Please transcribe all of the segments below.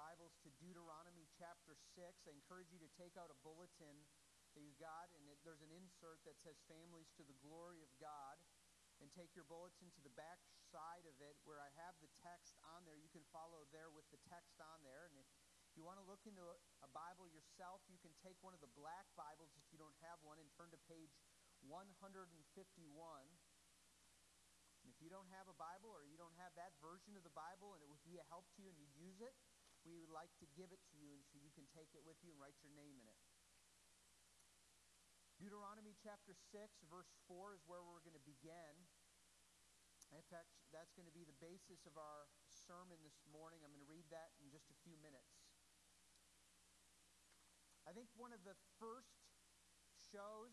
Bibles to Deuteronomy chapter 6. I encourage you to take out a bulletin that you've got, and it, there's an insert that says Families to the Glory of God. And take your bulletin to the back side of it where I have the text on there. You can follow there with the text on there. And if you want to look into a, a Bible yourself, you can take one of the black Bibles if you don't have one and turn to page 151. And if you don't have a Bible or you don't have that version of the Bible and it would be a help to you and you use it, we would like to give it to you and so you can take it with you and write your name in it. Deuteronomy chapter 6, verse 4 is where we're going to begin. In fact, that's going to be the basis of our sermon this morning. I'm going to read that in just a few minutes. I think one of the first shows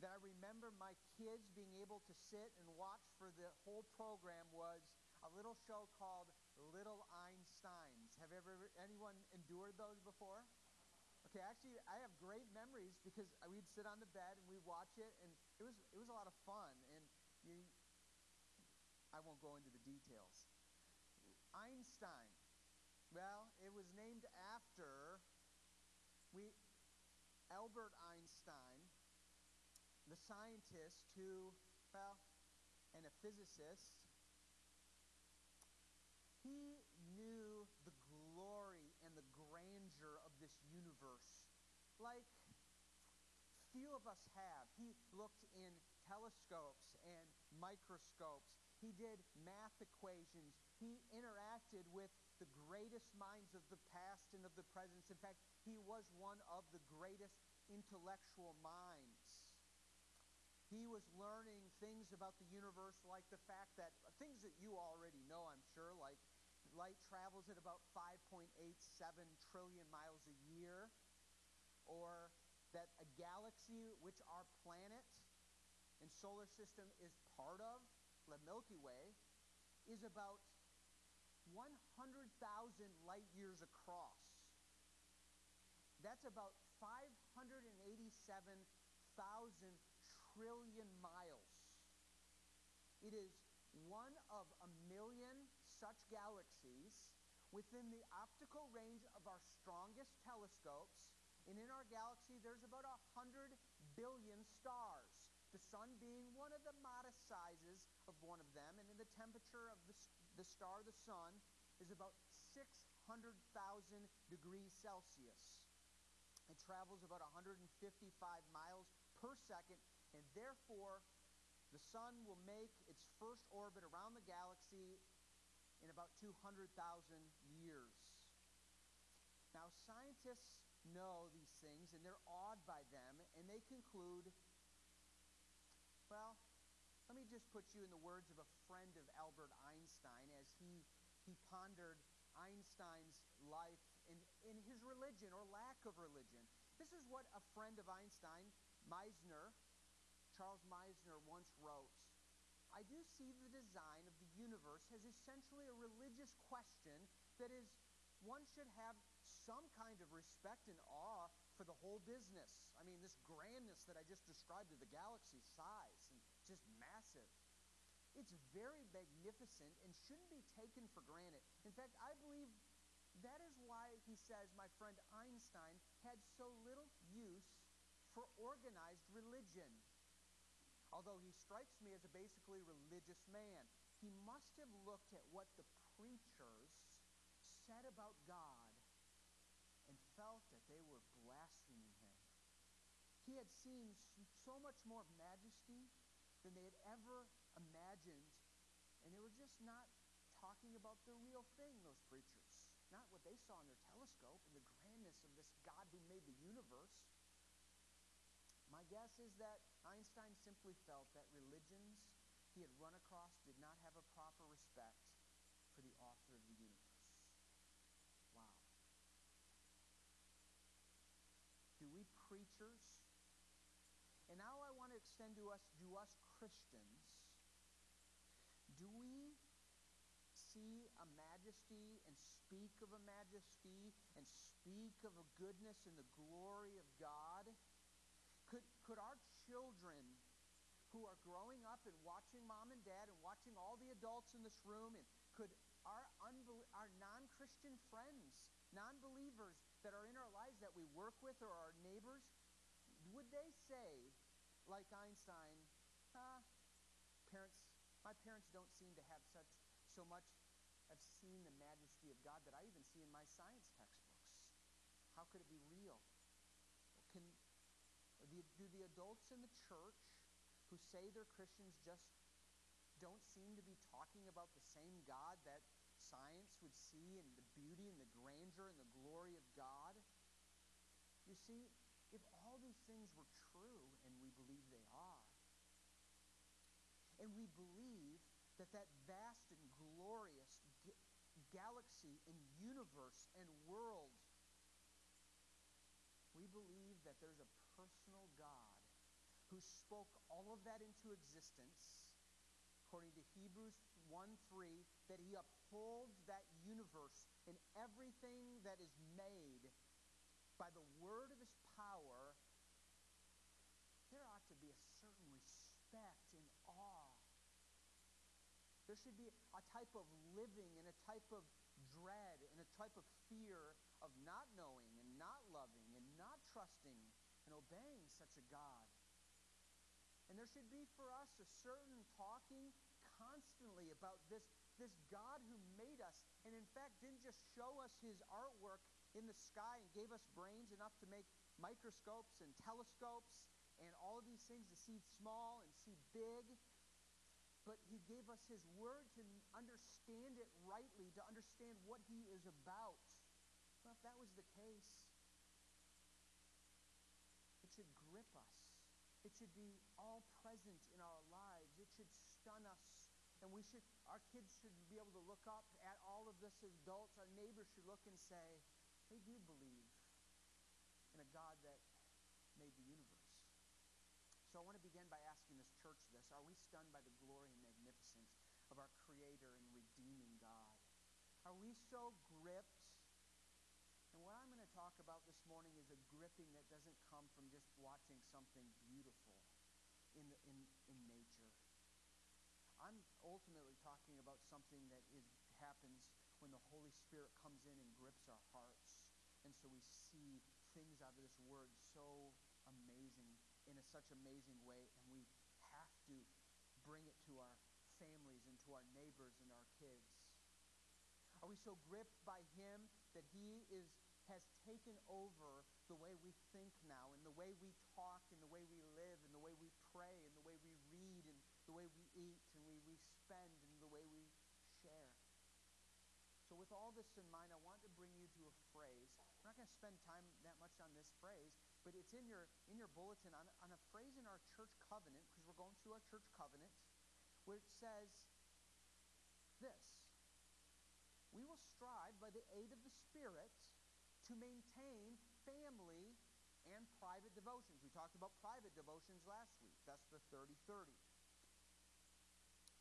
that I remember my kids being able to sit and watch for the whole program was a little show called Little Einsteins. Have ever anyone endured those before? Okay, actually, I have great memories because we'd sit on the bed and we'd watch it, and it was it was a lot of fun. And you, I won't go into the details. Einstein. Well, it was named after we Albert Einstein, the scientist who, well, and a physicist. He knew the glory and the grandeur of this universe like few of us have. He looked in telescopes and microscopes. He did math equations. He interacted with the greatest minds of the past and of the present. In fact, he was one of the greatest intellectual minds. He was learning things about the universe, like the fact that uh, things that you already know, I'm sure, like light travels at about 5.87 trillion miles a year, or that a galaxy, which our planet and solar system is part of, the Milky Way, is about 100,000 light years across. That's about 587,000 trillion miles. It is one of a million such galaxies within the optical range of our strongest telescopes. And in our galaxy, there's about 100 billion stars, the sun being one of the modest sizes of one of them. And in the temperature of the, the star, the sun, is about 600,000 degrees Celsius. It travels about 155 miles per second, and therefore, the sun will make its first orbit around the galaxy in about 200,000 years. Now, scientists know these things and they're awed by them, and they conclude well, let me just put you in the words of a friend of Albert Einstein as he, he pondered Einstein's life in, in his religion or lack of religion. This is what a friend of Einstein, Misner, Charles Misner, once wrote. I do see the design of the universe as essentially a religious question that is, one should have some kind of respect and awe for the whole business. I mean, this grandness that I just described of the galaxy size and just massive. It's very magnificent and shouldn't be taken for granted. In fact, I believe that is why he says my friend Einstein had so little use for organized religion. Although he strikes me as a basically religious man, he must have looked at what the preachers said about God and felt that they were blaspheming him. He had seen so much more majesty than they had ever imagined, and they were just not talking about the real thing, those preachers. Not what they saw in their telescope and the grandness of this God who made the universe. My guess is that Einstein simply felt that religions he had run across did not have a proper respect for the author of the universe. Wow. Do we preachers? And now I want to extend to us, do us Christians, do we see a majesty and speak of a majesty and speak of a goodness and the glory of God? Could, could our children who are growing up and watching mom and dad and watching all the adults in this room, and could our, unbel- our non Christian friends non believers that are in our lives that we work with or our neighbors, would they say, like Einstein, ah, parents, my parents don't seem to have such so much have seen the majesty of God that I even see in my science textbooks. How could it be real? The, do the adults in the church who say they're Christians just don't seem to be talking about the same God that science would see and the beauty and the grandeur and the glory of God? You see, if all these things were true, and we believe they are, and we believe that that vast and glorious g- galaxy and universe and world, we believe that there's a personal God who spoke all of that into existence according to Hebrews 1 3, that he upholds that universe and everything that is made by the word of his power, there ought to be a certain respect and awe. There should be a type of living and a type of dread and a type of fear of not knowing and not loving and not trusting and obeying such a God. And there should be for us a certain talking constantly about this, this God who made us, and in fact didn't just show us his artwork in the sky and gave us brains enough to make microscopes and telescopes and all of these things to see small and see big. But he gave us his word to understand it rightly, to understand what he is about. Well, if that was the case, it should grip us. It should be all present in our lives. It should stun us. And we should, our kids should be able to look up at all of this as adults. Our neighbors should look and say, they do believe in a God that made the universe. So I want to begin by asking this church this. Are we stunned by the glory and magnificence of our Creator and redeeming God? Are we so gripped and what I'm going to talk about this morning is a gripping that doesn't come from just watching something beautiful in, the, in, in nature. I'm ultimately talking about something that is, happens when the Holy Spirit comes in and grips our hearts. And so we see things out of this word so amazing in a, such amazing way, and we have to bring it to our families and to our neighbors and our kids. Are we so gripped by Him that He is has taken over the way we think now, and the way we talk, and the way we live, and the way we pray, and the way we read, and the way we eat, and we, we spend, and the way we share. So, with all this in mind, I want to bring you to a phrase. We're not going to spend time that much on this phrase, but it's in your in your bulletin on, on a phrase in our church covenant because we're going through our church covenant, where it says this: We will strive by the aid of the Spirit to maintain family and private devotions. We talked about private devotions last week. That's the 30 30.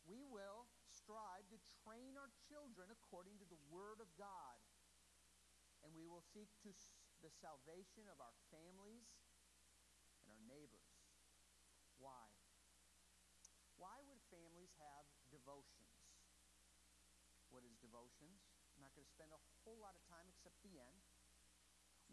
We will strive to train our children according to the Word of God. And we will seek to the salvation of our families and our neighbors. Why? Why would families have devotions? What is devotions? I'm not going to spend a whole lot of time except the end.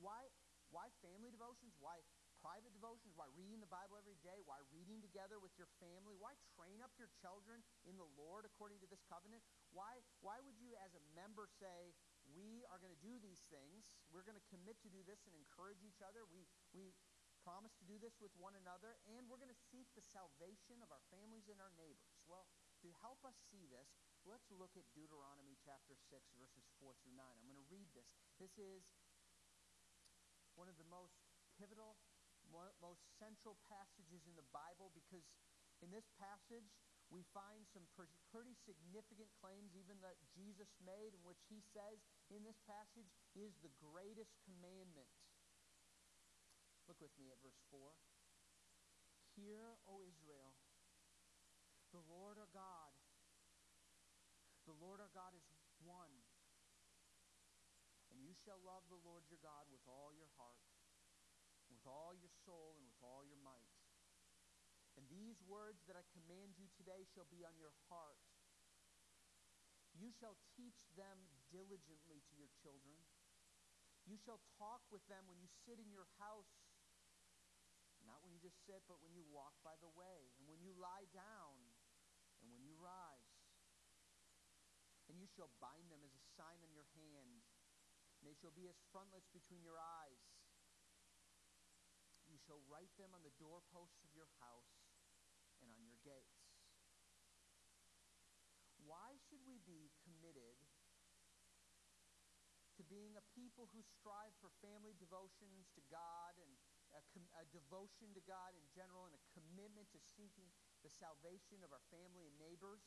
Why, why family devotions? Why private devotions? Why reading the Bible every day? Why reading together with your family? Why train up your children in the Lord according to this covenant? Why, why would you, as a member, say, we are going to do these things. We're going to commit to do this and encourage each other. We, we promise to do this with one another, and we're going to seek the salvation of our families and our neighbors. Well, to help us see this, let's look at Deuteronomy chapter 6, verses 4 through 9. I'm going to read this. This is one of the most pivotal, most central passages in the Bible because in this passage we find some pretty significant claims even that Jesus made in which he says in this passage is the greatest commandment. Look with me at verse 4. Hear, O Israel, the Lord our God, the Lord our God is shall love the Lord your God with all your heart, with all your soul, and with all your might. And these words that I command you today shall be on your heart. You shall teach them diligently to your children, You shall talk with them when you sit in your house. Not when you just sit, but when you walk by the way, and when you lie down, and when you rise. And you shall bind them as a sign on your hand, they shall be as frontlets between your eyes. You shall write them on the doorposts of your house and on your gates. Why should we be committed to being a people who strive for family devotions to God and a, com- a, devotion to God in general and a commitment to seeking the salvation of our family and neighbors?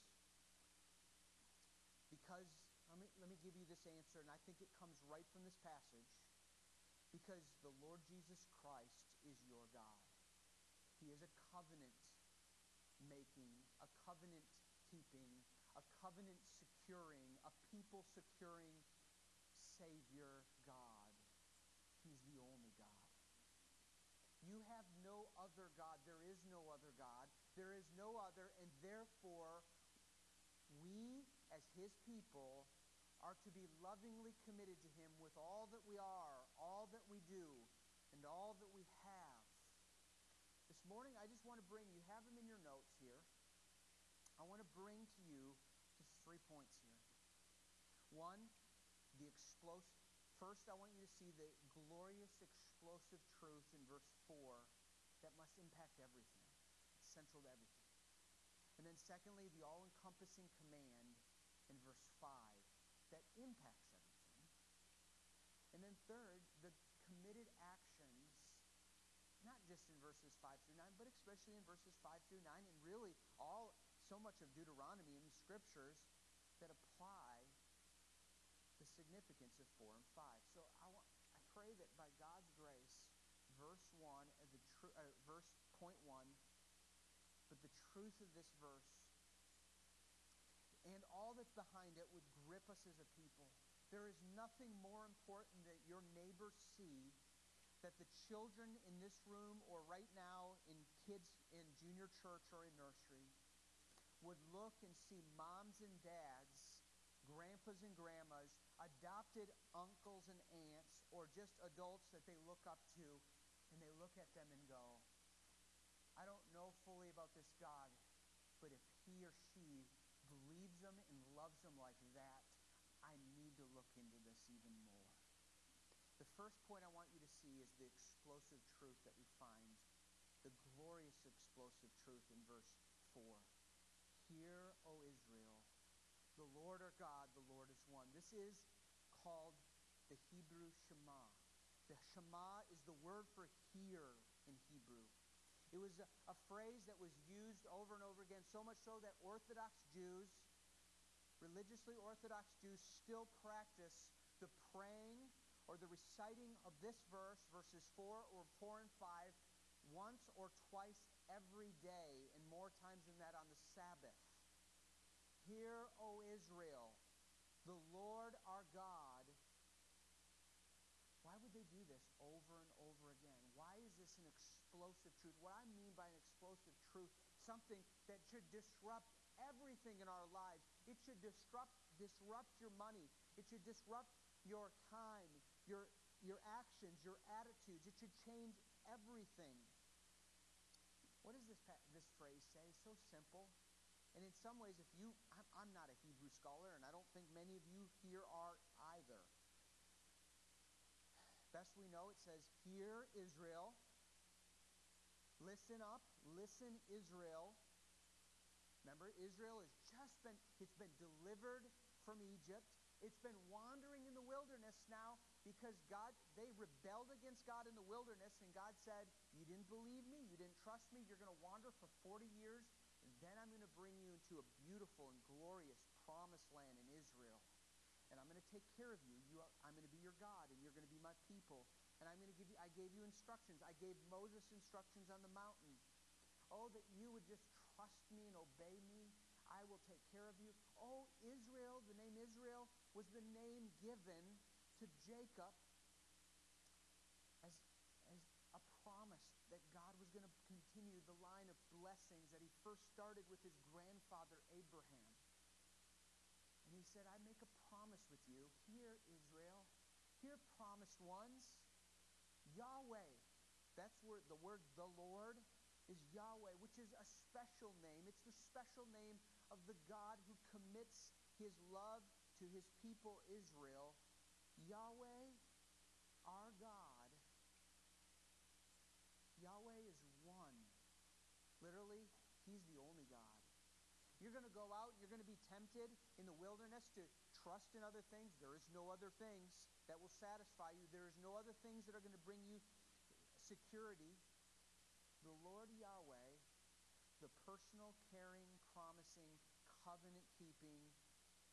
Because, let me, give you this answer, and I think it comes right from this passage. Because the Lord Jesus Christ is your God. He is a covenant making, a covenant keeping, a covenant securing, a people securing Savior God. He's the only God. You have no other God. There is no other God. There is no other, and therefore, we, as His people, are to be lovingly committed to Him with all that we are, all that we do, and all that we have. This morning, I just want to bring, you have them in your notes here. I want to bring to you just three points here. One, the explosive. First, I want you to see the glorious, explosive truth in verse 4 that must impact everything. It's central to everything. And then, secondly, the all encompassing command in verse 5 that impacts everything. And then, third, the committed actions, not just in verses 5 through 9, but especially in verses 5 through 9, and really all so much of Deuteronomy and the scriptures that apply the significance of 4 and 5. So I, want, I pray that by God's grace, verse 1, uh, the tr- uh, verse point 1, but the truth of this verse and all that's behind it would grip us as a people. There is nothing more important that your neighbors see that the children in this room or right now in kids in junior church or in nursery would look and see moms and dads, grandpas and grandmas, adopted uncles and aunts, or just adults that they look up to, and they look at them and go, I don't know fully about this God, but if he or she believes them and loves them like that, I need to look into this even more. The first point I want you to see is the explosive truth that we find, the glorious explosive truth in verse 4. Hear, O Israel, the Lord our God, the Lord is one. This is called the Hebrew Shema. The Shema is the word for hear in Hebrew. It was a, a, phrase that was used over and over again, so much so that Orthodox Jews, religiously Orthodox Jews, still practice the praying or the reciting of this verse, verses 4 or 4 and 5, once or twice every day, and more times than that on the Sabbath. Hear, O Israel, the Lord our God. Why would they do this over and over again? Why is this an explosive truth? What I mean by an explosive truth, something that should disrupt everything in our lives. It should disrupt disrupt your money. It should disrupt your time, your your actions, your attitudes. It should change everything. What does this this phrase say? So simple. And in some ways, if you, I'm, I'm not a Hebrew scholar, and I don't think many of you here are either. Best we know, it says, Hear Israel, listen up, listen Israel. Remember, Israel has just been, it's been delivered from Egypt. It's been wandering in the wilderness now because God, they rebelled against God in the wilderness, and God said, You didn't believe me, you didn't trust me, you're going to wander for 40 years, and then I'm going to bring you into a beautiful and glorious promised land in Israel. And I'm going to take care of you. you are, I'm going to be your God, and you're going to be my people. And I'm going to give you, I gave you instructions. I gave Moses instructions on the mountain. Oh, that you would just trust me and obey me. I will take care of you. Oh, Israel, the name Israel was the name given to Jacob as, as a promise that God was going to continue the line of blessings that he first started with his grandfather Abraham. And he said, I make a promise with you. Here, Israel. here, promise promised ones? Yahweh. That's where the word the Lord is Yahweh, which is a special name. It's the special name of the God who commits his love to his people Israel. Yahweh, our God. Yahweh is one. Literally, he's the only God. You're going to go out, you're going to be tempted in the wilderness to trust in other things. There is no other things that will satisfy you. There is no other things that are going to bring you security. The Lord Yahweh, the personal, caring, promising, covenant keeping,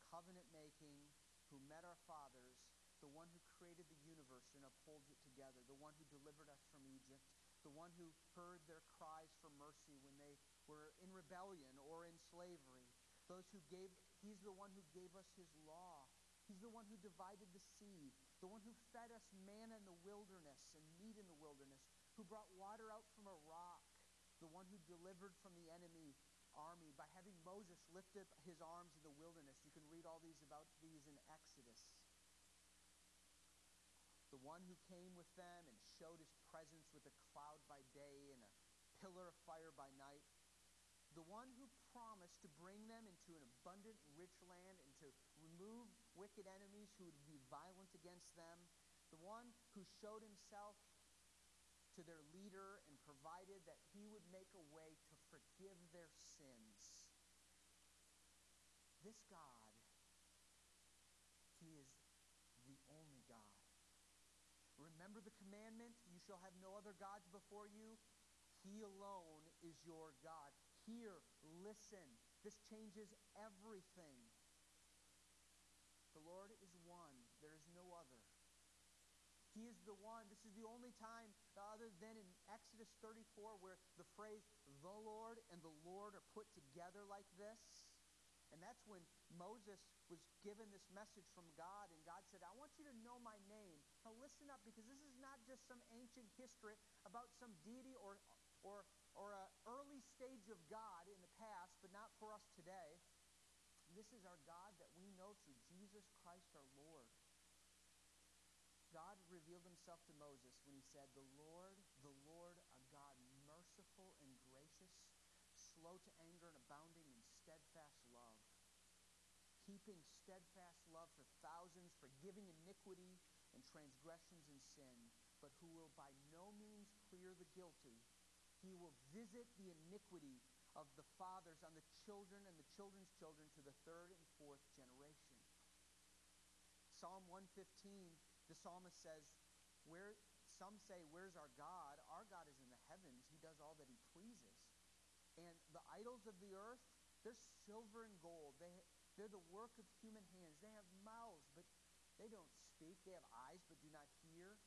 covenant making, who met our fathers, the one who created the universe and upholds it together, the one who delivered us from Egypt, the one who heard their cries for mercy when they were in rebellion or in slavery. Those who gave, he's the one who gave us his law. He's the one who divided the sea, the one who fed us manna in the wilderness and meat in the wilderness, who brought water out from a rock, the one who delivered from the enemy army by having Moses lift up his arms in the wilderness. You can read all these about these in Exodus. The one who came with them and showed his presence with a cloud by day and a pillar of fire by night, the one who promised to bring them into an abundant, rich land and to remove wicked enemies who would be violent against them, the one who showed himself to their leader and provided that he would make a way to forgive their sins. This God, he is the only God. Remember the commandment you shall have no other gods before you. He alone is your God. Hear, listen. This changes everything. The Lord is one, there is no other. He is the one. This is the only time, other than in Exodus 34, where the phrase the Lord and the Lord are put together like this. And that's when Moses was given this message from God, and God said, I want you to know my name. Now listen up, because this is not just some ancient history about some deity or, or, or an early stage of God in the past, but not for us today. This is our God that we know through Jesus Christ our Lord. God revealed himself to Moses when he said, The Lord, the Lord, a God merciful and gracious, slow to anger and abounding in steadfast love, keeping steadfast love for thousands, forgiving iniquity and transgressions and sin, but who will by no means clear the guilty. He will visit the iniquity of the fathers on the children and the children's children to the third and fourth generation. Psalm 115, the psalmist says, Where some say, Where's our God? Our God is in the heavens. He does all that he pleases. And the idols of the earth, they're silver and gold. They, they're the work of human hands. They have mouths, but they don't speak. They have eyes, but do not hear.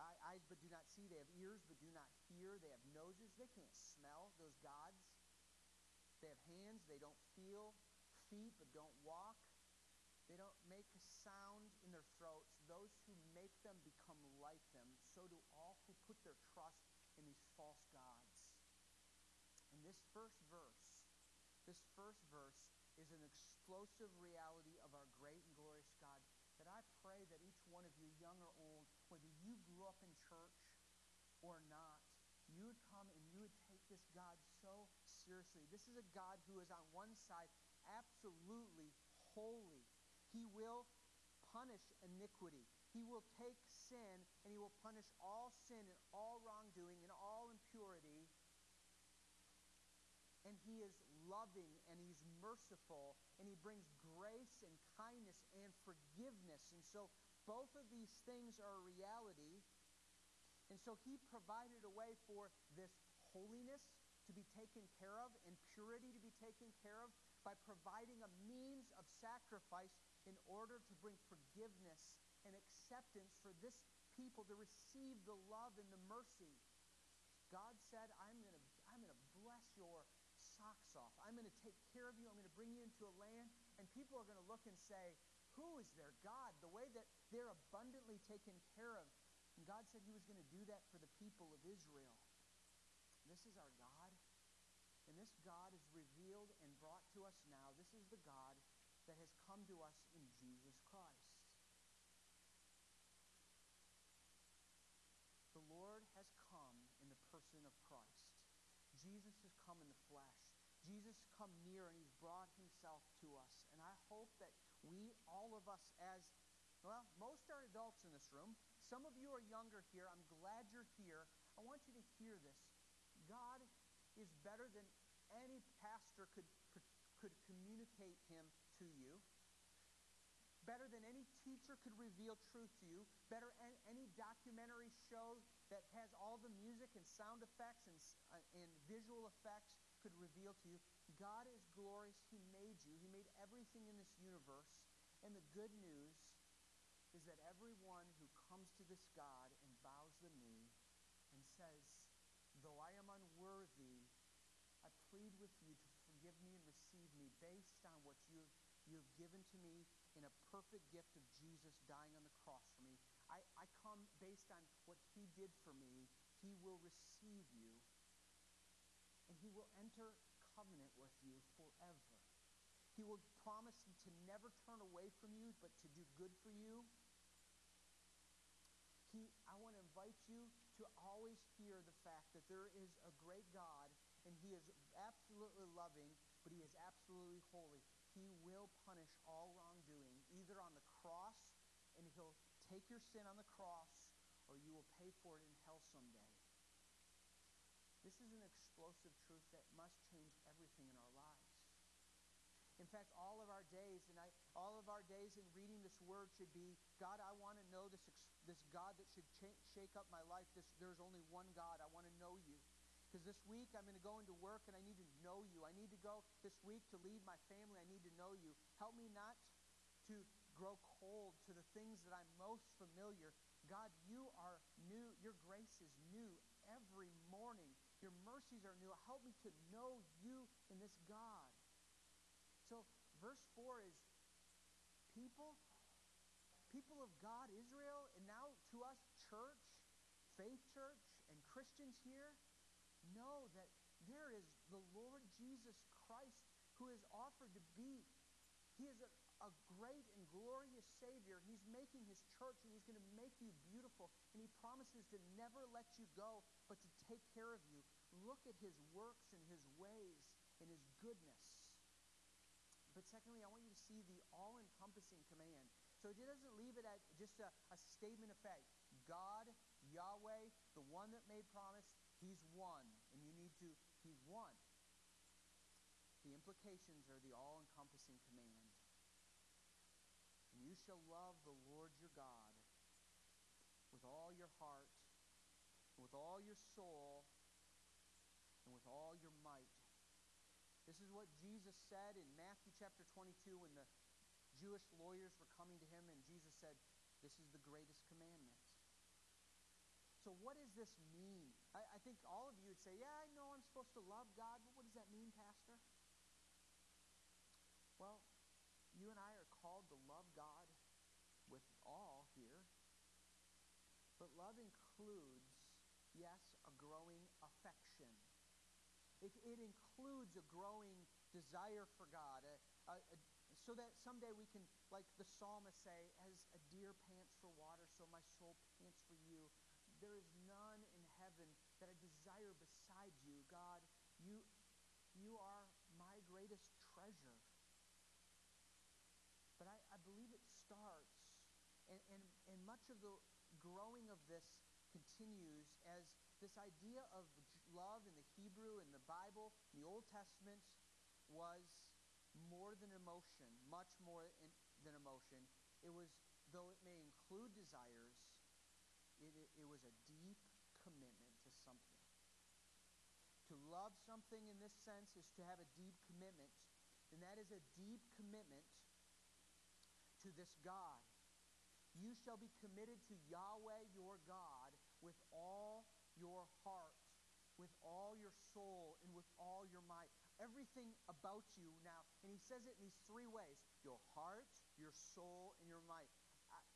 Eyes, but do not see. They have ears, but do not hear. They have noses. They can't smell, those gods. They have hands. They don't feel. Feet, but don't walk. They don't make a sound in their throats. Those who make them become like them. So do all who put their trust in these false gods. And this first verse, this first verse is an explosive reality of our great and glorious God that I pray that each one of you, young or old, whether you grew up in church or not, you would come and you would take this God so seriously. This is a God who is on one side absolutely holy he will punish iniquity. He will take sin and he will punish all sin and all wrongdoing and all impurity. And he is loving and he's merciful and he brings grace and kindness and forgiveness. And so both of these things are a reality. And so he provided a way for this holiness to be taken care of and purity to be taken care of by providing a means of sacrifice in order to bring forgiveness and acceptance for this people to receive the love and the mercy. God said, I'm going to I'm going to bless your socks off. I'm going to take care of you. I'm going to bring you into a land. And people are going to look and say, Who is their God? The way that they're abundantly taken care of. And God said He was going to do that for the people of Israel. This is our God. And this God is revealed and brought to us now. This is the God that has come to us in Jesus Christ. Jesus has come in the flesh. Jesus come near and he's brought himself to us. And I hope that we, all of us, as well, most are adults in this room. Some of you are younger here. I'm glad you're here. I want you to hear this. God is better than any pastor could, could communicate him to you better than any teacher could reveal truth to you, better than any documentary show that has all the music and sound effects and, uh, and visual effects could reveal to you. God is glorious. He made you, He made everything in this universe. And the good news is that everyone who comes to this God and bows the knee and says, Though I am unworthy, I plead with you to forgive me and receive me based on what you you have given to me in a perfect gift of Jesus dying on the cross for me. I, I come based on what he did for me. He will receive you, and he will enter covenant with you forever. He will promise to never turn away from you, but to do good for you. He, I want to invite you to always hear the fact that there is a great God, and He is absolutely loving, but He is absolutely holy. He will punish all wrongdoing, either on the cross, take your sin on the cross, or you will pay for it in hell someday. This is an explosive truth that must change everything in our lives. In fact, all of our days, and I, all of our days in reading this word should be, God, I want to know this, this God that should ch- shake up my life. This, there's only one God. I want to know you. Because this week I'm going to go into work and I need to know you. I need to go this week to lead my family. I need to know you. Help me not to grow cold to the things that I'm most familiar. God, you are new. Your grace is new every morning. Your mercies are new. Help me to know you in this God. So, verse 4 is people, people of God, Israel, and now to us, church, faith church, and Christians here know that there is the Lord Jesus Christ who is offered to be. He is a, great and glorious Savior. He's making His church and He's going to make you beautiful. And He promises to never let you go, but to take care of you. Look at His works and His ways and His goodness. But secondly, I want you to see the all encompassing command. So it doesn't leave it at just a, a statement of fact. God, Yahweh, the one that made promise, He's one, and you need to, He's one. The implications are the all encompassing command. You shall love the Lord your God with all your heart, with all your soul, and with all your might. This is what Jesus said in Matthew chapter 22 when the Jewish lawyers were coming to him, and Jesus said, This is the greatest commandment. So, what does this mean? I, I, think all of you would say, Yeah, I know I'm supposed to love God, but what does that mean, Pastor? Well, you and I are called to love God with all here. But love includes, yes, a growing affection. It, it includes a growing desire for God, a, a, a, so that someday we can, like the psalmist say, as a deer pants for water, so my soul pants for you. There is none in heaven that I desire beside you. God, you, you are my greatest treasure. But I, I believe it starts, and, and, and much of the growing of this continues as this idea of love in the Hebrew, in the Bible, in the Old Testament, was more than emotion, much more in, than emotion. It was, though it may include desires, it, it, it was a deep commitment to something. To love something in this sense is to have a deep commitment, and that is a deep commitment to this God. You shall be committed to Yahweh your God with all your heart, with all your soul, and with all your might. Everything about you now. And he says it in these three ways your heart, your soul, and your might.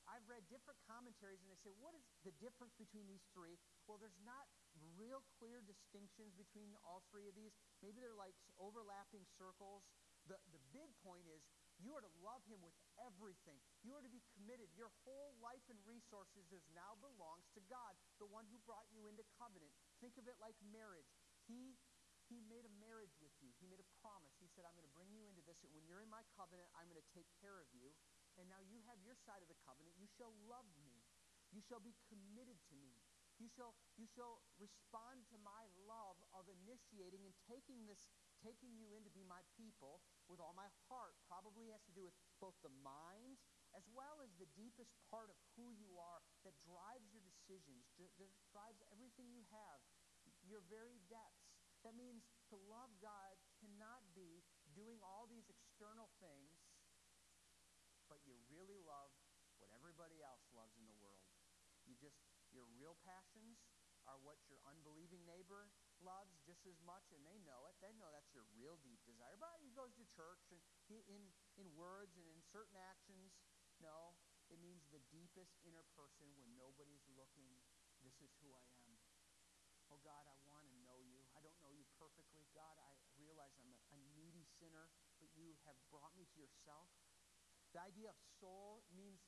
I've read different commentaries and they say, what is the difference between these three? Well, there's not real clear distinctions between all three of these. Maybe they're like overlapping circles. The, the big point is you are to love him with everything. You are to be committed. Your whole life and resources is now belongs to God, the one who brought you into covenant. Think of it like marriage. He He made a marriage with you. He made a promise. He said, I'm going to bring you into this. And when you're in my covenant, I'm going to take care of you. And now you have your side of the covenant. You shall love me. You shall be committed to me. You shall, you shall respond to my love of initiating and taking this, taking you in to be my people with all my heart. Probably has to do with both the mind as well as the deepest part of who you are that drives your decisions, that drives everything you have, your very depths. That means to love God cannot be doing all these external things, but you really love what everybody else loves in the world. You just, your real passions are what your unbelieving neighbor loves just as much, and they know it. They know that's your real deep desire. But he goes to church and he, in, in words and in certain actions. No, it means the deepest inner person when nobody's looking. This is who I am. Oh God, I want to know you. I don't know you perfectly. God, I realize I'm a, a needy sinner, but you have brought me to yourself. The idea of soul means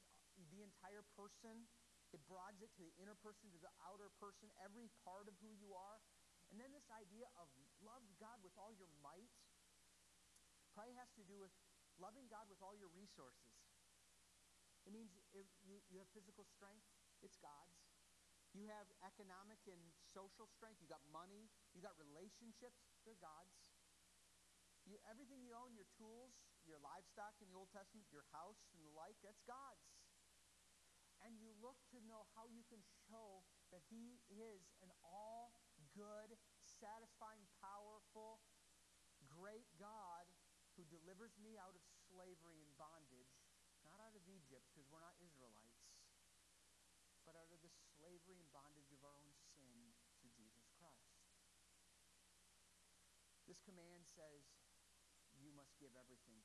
the entire person. It broadens it to the inner person, to the outer person, every part of who you are. And then this idea of love God with all your might probably has to do with loving God with all your resources. It means you, you have physical strength, it's God's. You have economic and social strength. You got money. You got relationships. They're God's. You, everything you own, your tools, your livestock in the Old Testament, your house and the like, that's God's. And you look to know how you can show that He is an all good, satisfying, powerful, great God who delivers me out of slavery and bondage, not out of Egypt, because we're not Israelites, but out of the slavery and bondage of our own sin through Jesus Christ. This command says, You must give everything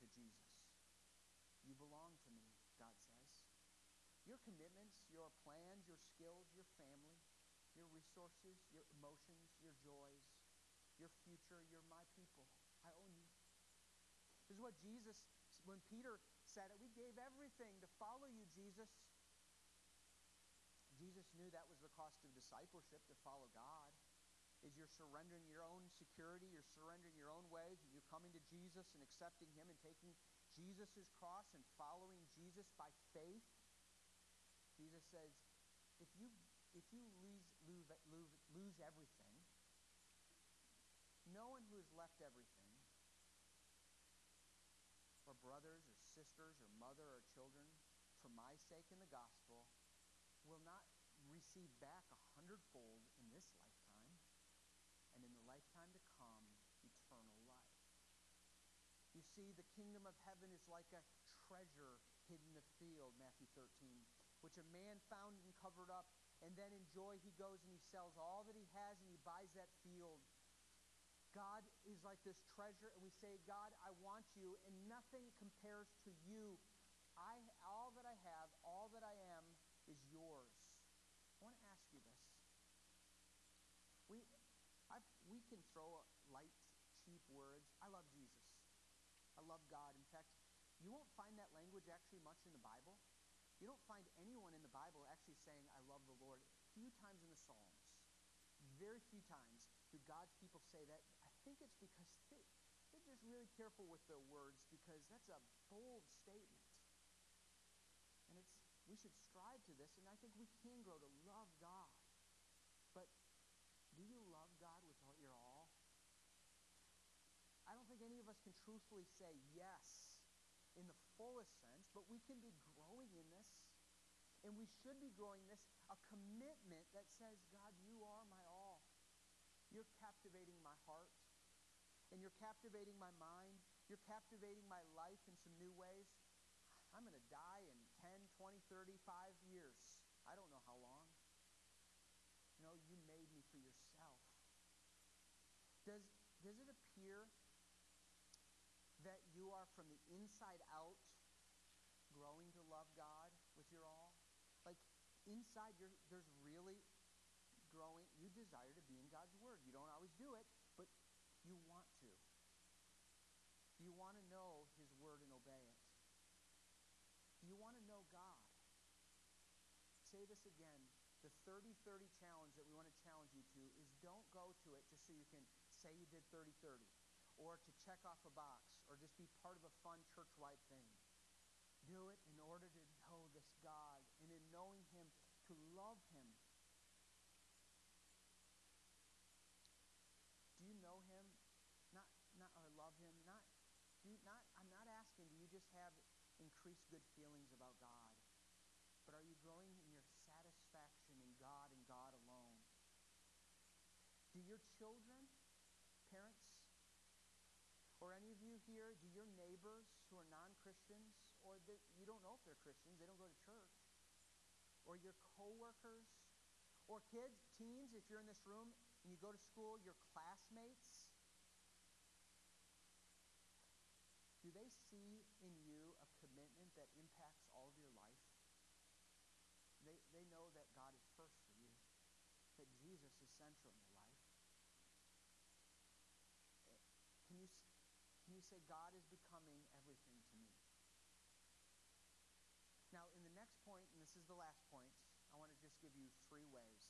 to Jesus. You belong to me, God says. Your commitments, your plans, your skills, your family, your resources, your emotions, your joys, your future, you're my people. I own you. This is what Jesus, when Peter said it, we gave everything to follow you, Jesus. Jesus knew that was the cost of discipleship to follow God. Is you're surrendering your own security, you're surrendering your own ways, and you're coming to Jesus and accepting Him and taking Jesus' cross and following Jesus by faith. Jesus says, if you if you lose, lose, lose, lose everything, no one who has left everything, or brothers or sisters or mother or children, for my sake in the gospel, will not receive back a hundredfold in this lifetime, and in the lifetime to come, eternal life. You see, the kingdom of heaven is like a treasure hidden in the field, Matthew 13, which a man found and covered up and then in joy, he goes and he sells all that he has and he buys that field. God is like this treasure, and we say, God, I want you, and nothing compares to you. I, all that I have, all that I am, is yours. I want to ask you this. We, i we can throw light, cheap words. I love Jesus. I love God. In fact, you won't find that language actually much in the Bible. You don't find anyone in the Bible actually saying, I love the Lord. Few times in the Psalms, very few times do God's people say that. I think it's because they, they're just really careful with their words because that's a bold statement. And it's we should strive to this, and I think we can grow to love God. But do you love God with all your all? I don't think any of us can truthfully say yes in the fullest sense, but we can be growing in this. And we should be growing this a commitment that says, God, you are my all. You're captivating my heart, and you're captivating my mind. You're captivating my life in some new ways. I'm going to die in 10, 20, 35 years. I don't know how long. No, you made me for yourself. Does, does it appear that you are from the inside out growing to love God with your all? Like inside, there's really growing. You desire to be in God's Word. You don't always do it, but you want to. You want to know His Word and obey it. You want to know God? Say this again. The 30 30 challenge that we want to challenge you to is don't go to it just so you can say you did 30 30, or to check off a box, or just be part of a fun church wide thing. Do it in order to know this God, and in knowing Him, to love Him. Do you know Him? Not, not, or love Him? Not, do you, not. I'm not asking. Do you just have increased good feelings about God? But are you growing in your satisfaction in God and God alone? Do your children, parents, or any of you here, do your neighbors who are non Christians, or you don't know if they're Christians, they don't go to church, or your coworkers, or kids, teens, if you're in this room and you go to school, your classmates, do they see in you a commitment that impacts all of your life? They, they know that God is first for you, that Jesus is central in your life. Eh, can you, you say, God is becoming everything to me? Now, in the next point, and this is the last point, I want to just give you three ways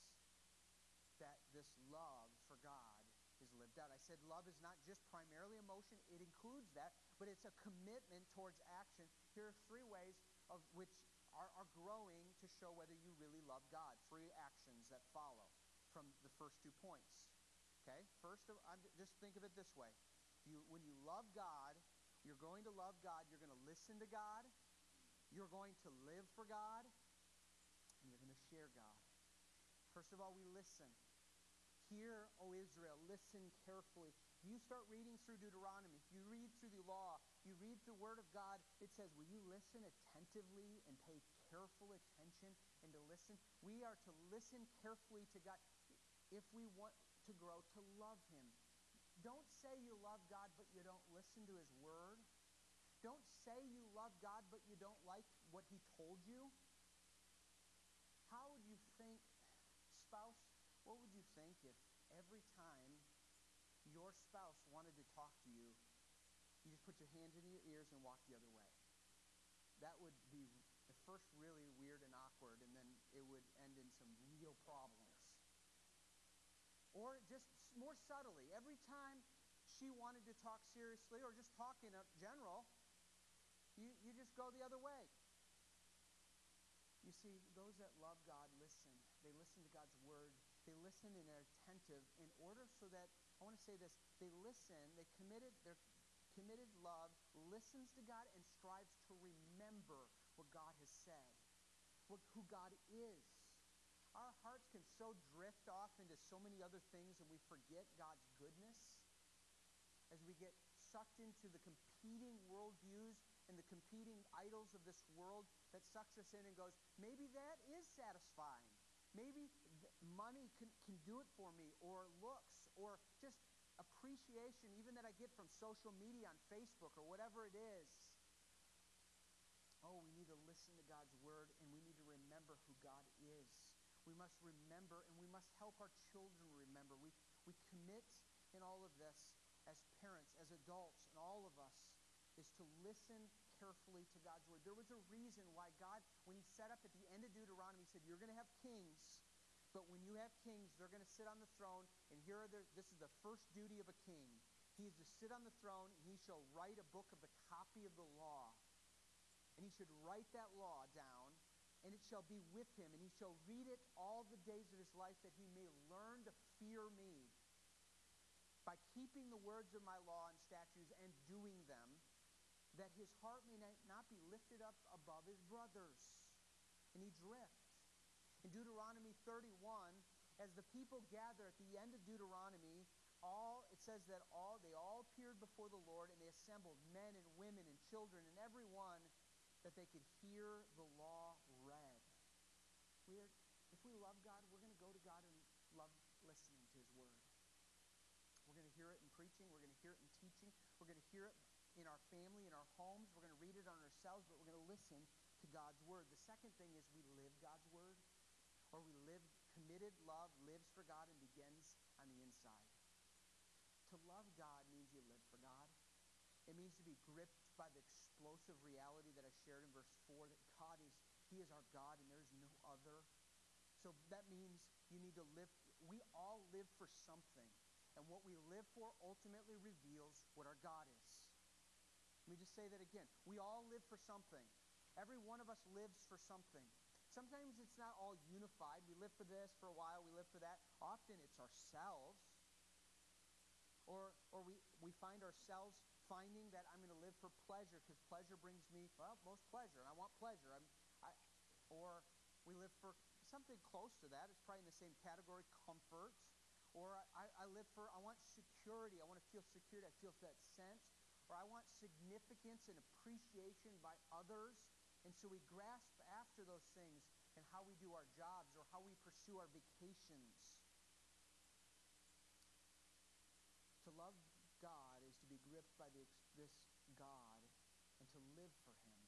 that this love for God is lived out. I said love is not just primarily emotion, it includes that, but it's a commitment towards action. Here are three ways of which are, are growing to show whether you really love God. Three actions that follow from the first two points. Okay? First, I'm, just think of it this way. You, when you love God, you're going to love God, you're going to listen to God, you're going to live for God, and you're going to share God. First of all, we listen. Hear, O Israel, listen carefully. You start reading through Deuteronomy. You read through the law, you read the Word of God, it says, Will you listen attentively and pay careful attention and to listen? We are to listen carefully to God if we want to grow to love Him. Don't say you love God, but you don't listen to His Word. Don't say you love God, but you don't like what He told you. How would you think, spouse, what would you think if every time your spouse wanted to talk to you, you just put your hands in your ears and walk the other way? That would be at first really weird and awkward, and then it would end in some real problems. Or just more subtly, every time she wanted to talk seriously or just talk in general, you, you just go the other way. You see, those that love God listen. They listen to God's word. They listen and are attentive in order so that, I want to say this, they listen, they committed, their committed love listens to God and strives to remember what God has said, what, who God is. Our hearts can so drift off into so many other things and we forget God's goodness as we get sucked into the competing worldviews and the competing idols of this world that sucks us in and goes, maybe that is satisfying. Maybe money can, can do it for me, or looks, or just appreciation, even that I get from social media on Facebook or whatever it is. Oh, we need to listen to God's word and we need to remember who God is. We must remember and we must help our children remember. We, we commit in all of this as parents, as adults, and all of us is to listen carefully to God's word. There was a reason why God, when he set up at the end of Deuteronomy, he said, You're going to have kings, but when you have kings, they're going to sit on the throne, and here are the, this is the first duty of a king. He is to sit on the throne, and he shall write a book of the copy of the law. And he should write that law down, and it shall be with him, and he shall read it all the days of his life, that he may learn to fear me. By keeping the words of my law and statutes and doing them, that his heart may not be lifted up above his brothers, and he drift. In Deuteronomy 31, as the people gather at the end of Deuteronomy, all it says that all they all appeared before the Lord and they assembled men and women and children and everyone that they could hear the law. We're, if we love God, we're going to go to God and love listening to his word. We're going to hear it in preaching, we're going to hear it in teaching, we're going to hear it in our family, in our homes. We're going to read it on ourselves, but we're going to listen to God's word. The second thing is we live God's word, or we live committed love, lives for God, and begins on the inside. To love God means you live for God. It means to be gripped by the explosive reality that I shared in verse 4 that God is, He is our God and there's no other. So that means you need to live, we all live for something. And what we live for ultimately reveals what our God is. Let me just say that again. We all live for something. Every one of us lives for something. Sometimes it's not all unified. We live for this for a while, we live for that. Often it's ourselves. Or, or we, we find ourselves finding that I'm going to live for pleasure because pleasure brings me, well, most pleasure. I want pleasure. I'm, or we live for something close to that. It's probably in the same category, comfort. Or I, I live for, I want security. I want to feel security. I feel that sense. Or I want significance and appreciation by others. And so we grasp after those things and how we do our jobs or how we pursue our vacations. To love God is to be gripped by the, this God and to live for Him.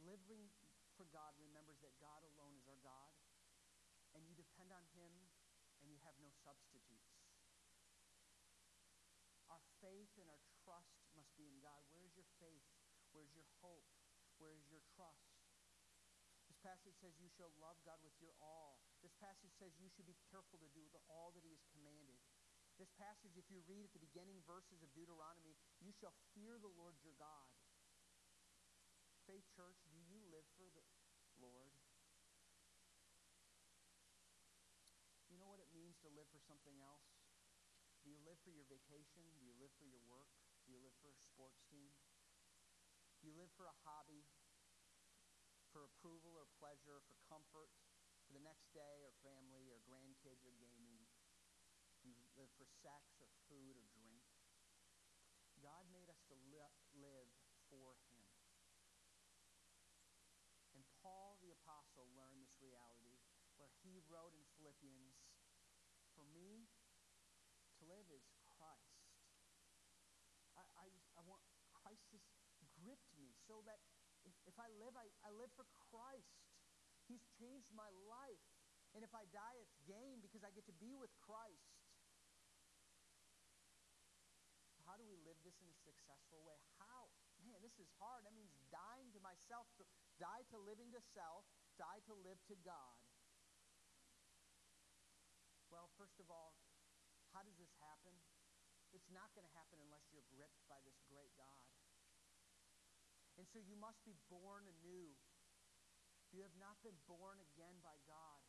Living for God remembers that God alone is our God, and you depend on Him, and you have no substitutes. Our faith and our trust must be in God. Where's your faith? Where's your hope? Where is your trust? This passage says you shall love God with your all. This passage says you should be careful to do all that He has commanded. This passage, if you read at the beginning verses of Deuteronomy, you shall fear the Lord your God. Faith Church, do you live for the Lord? You know what it means to live for something else? Do you live for your vacation? Do you live for your work? Do you live for a sports team? Do you live for a hobby? For approval or pleasure, for comfort, for the next day or family or grandkids or gaming? Do you live for sex or food or drink? God made us to li- live for Him. And Paul the Apostle learned this reality where he wrote in Philippians, me, to live is Christ. I, I, I want Christ has gripped me so that if, if I live, I, I live for Christ. He's changed my life. And if I die, it's gain because I get to be with Christ. How do we live this in a successful way? How? Man, this is hard. That means dying to myself, die to living to self, die to live to God. Well, first of all, how does this happen? It's not going to happen unless you're gripped by this great God. And so you must be born anew. You have not been born again by God.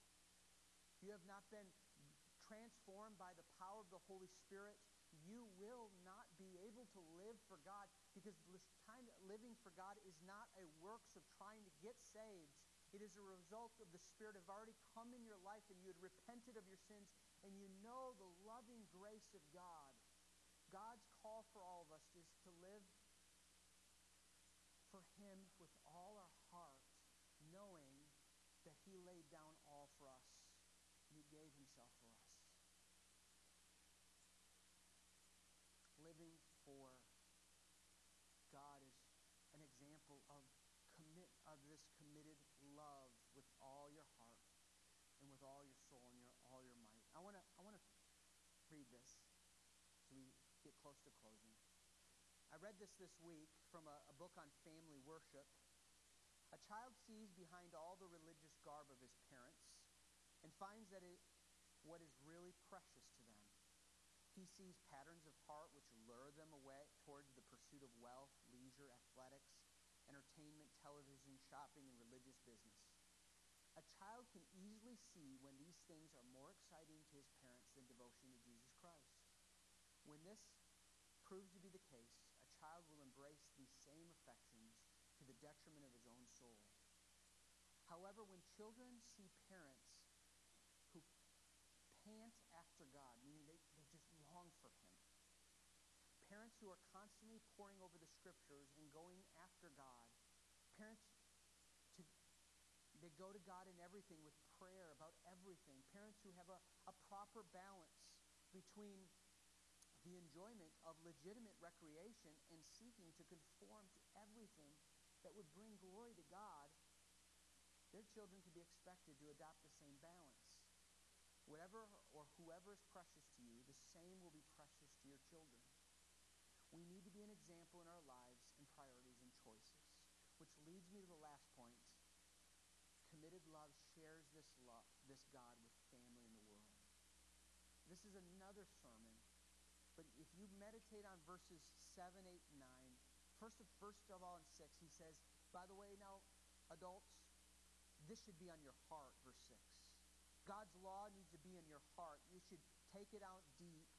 You have not been transformed by the power of the Holy Spirit. You will not be able to live for God because living for God is not a works of trying to get saved. It is a result of the Spirit have already come in your life and you had repented of your sins and you know the loving grace of God. God's call for all of us is to live for Him with all our heart, knowing that He laid down all for us He gave Himself for us. Living for God is an example of of this committed love with all your heart and with all your soul and your all your might. I want to I want to read this so we get close to closing. I read this this week from a, a book on family worship. A child sees behind all the religious garb of his parents and finds that it what is really precious to them. He sees patterns of heart which lure them away towards the pursuit of wealth, leisure, athletics, entertainment, television, shopping, and religious business. A child can easily see when these things are more exciting to his parents than devotion to Jesus Christ. When this proves to be the case, a child will embrace these same affections to the detriment of his own soul. However, when children see parents who pant after God, meaning they, they just long for Him, parents who are constantly poring over the scriptures and going after God, parents to they go to God in everything with prayer about everything, parents who have a, a proper balance between the enjoyment of legitimate recreation and seeking to conform to everything that would bring glory to God, their children can be expected to adopt the same balance. Whatever or whoever is precious to you, the same will be precious to your children. We need to be an example in our lives and priorities and choices. Which leads me to the last point. Committed love shares this love, this God with family in the world. This is another sermon But if you meditate on verses 7, 8, 9, first of, first of all in 6, he says, By the way, now, adults, this should be on your heart, verse 6. God's law needs to be in your heart. You should take it out deep,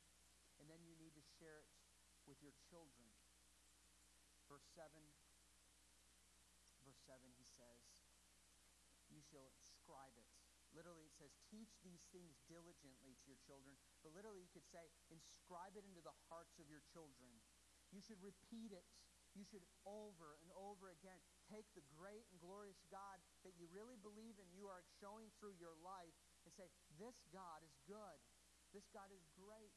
and then you need to share it with your children. Verse 7, verse 7, he says, You shall inscribe it. Literally, it says, Teach these things diligently to your children. But literally, you could say, Inscribe it into the hearts of your children. You should repeat it. You should over and over again take the great and glorious God that you really believe in, you are showing through your life, and say, This God is good. This God is great.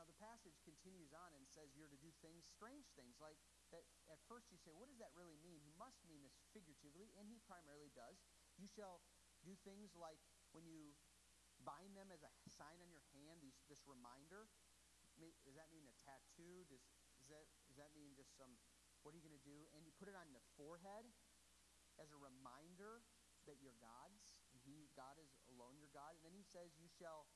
Now, the passage continues on and says you're to do things, strange things, like that at first you say, what does that really mean? He must mean this figuratively, and he primarily does. You shall do things like when you bind them as a sign on your hand, these, this reminder. Does that mean a tattoo? Does, does, that, does that mean just some, what are you going to do? And you put it on the forehead as a reminder that you're God's, and he, God is alone your God. And then he says, you shall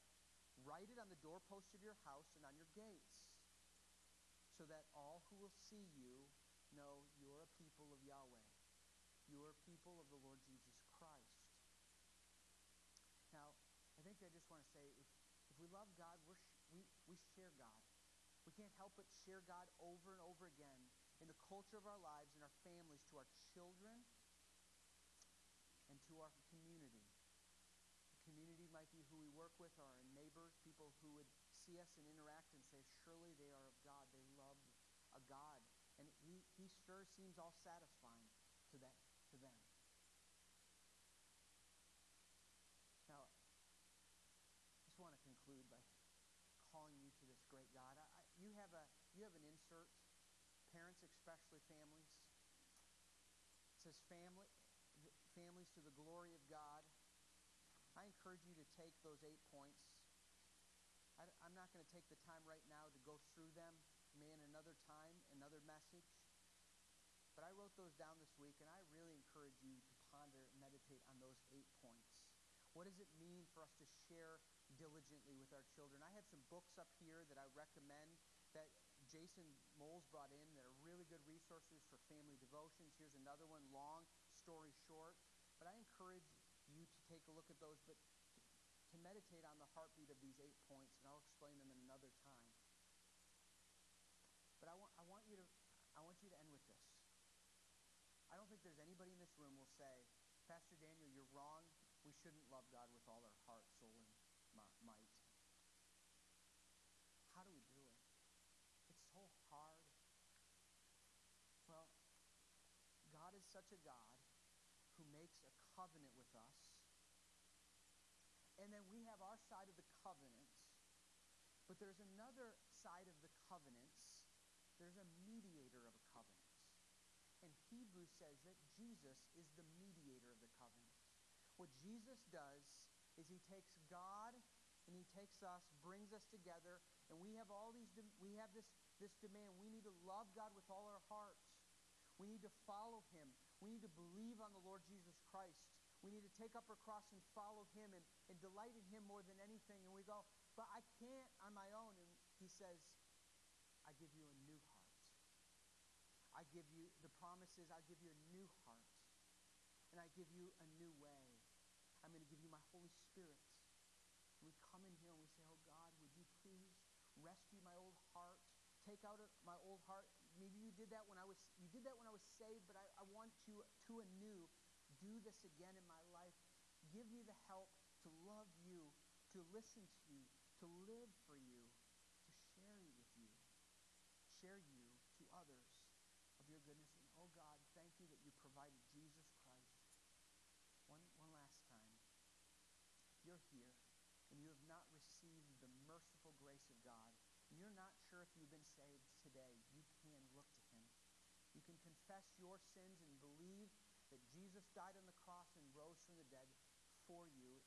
Write it on the doorposts of your house and on your gates, so that all who will see you know you're a people of Yahweh. You are a people of the Lord Jesus Christ. Now, I think I just want to say if, if we love God, we're sh- we, we share God. We can't help but share God over and over again in the culture of our lives in our families to our children and to our community community might be who we work with, our neighbors, people who would see us and interact and say, surely they are of God. They love a God. And he, he sure seems all satisfying to, that, to them. Now, I just want to conclude by calling you to this great God. I, you, have a, you have an insert, parents, especially families. It says family, families to the glory of God. I encourage you to take those eight points. I, am not going to take the time right now to go through them. May in another time, another message. But I wrote those down this week, and I really encourage you to ponder and meditate on those eight points. What does it mean for us to share diligently with our children? I have some books up here that I recommend that Jason Moles brought in that are really good resources for family devotions. Here's another one, Long Story Short. But I encourage take a look at those, but to meditate on the heartbeat of these eight points, and I'll explain them in another time. But I want, I want you to I want you to end with this. I don't think there's anybody in this room will say, Pastor Daniel, you're wrong. We shouldn't love God with all our heart, soul, and might. How do we do it? It's so hard. Well, God is such a God who makes a covenant with us. And then we have our side of the covenant. But there's another side of the covenants. There's a mediator of a covenant. And Hebrews says that Jesus is the mediator of the covenant. What Jesus does is he takes God and he takes us, brings us together, and we have all these we have this this demand. We need to love God with all our hearts. We need to follow him. We need to believe on the Lord Jesus Christ. We need to take up our cross and follow him and, and delight in him more than anything. And we go, but I can't on my own. And he says, I give you a new heart. I give you, the promise is, I give you a new heart. And I give you a new way. I'm going to give you my Holy Spirit. We come in here and we say, Oh God, would you please rescue my old heart? Take out my old heart. Maybe you did that when I was you did that when I was saved, but I, I want to to anew do this again in my life. Give me the help to love you, to listen to you, to live for you, to share with you, share you to others of your goodness. And oh God, thank you that you provided Jesus Christ. One, one last time. You're here and you have not received the merciful grace of God, and you're not sure if you've been saved today, you can look to him. You can confess your sins and believe that Jesus died on the cross and rose from the dead for you,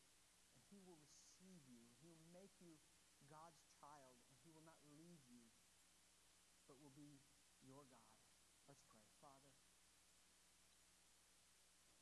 and he will receive you. He will make you God's child, and he will not leave you, but will be your God. Let's pray. Father,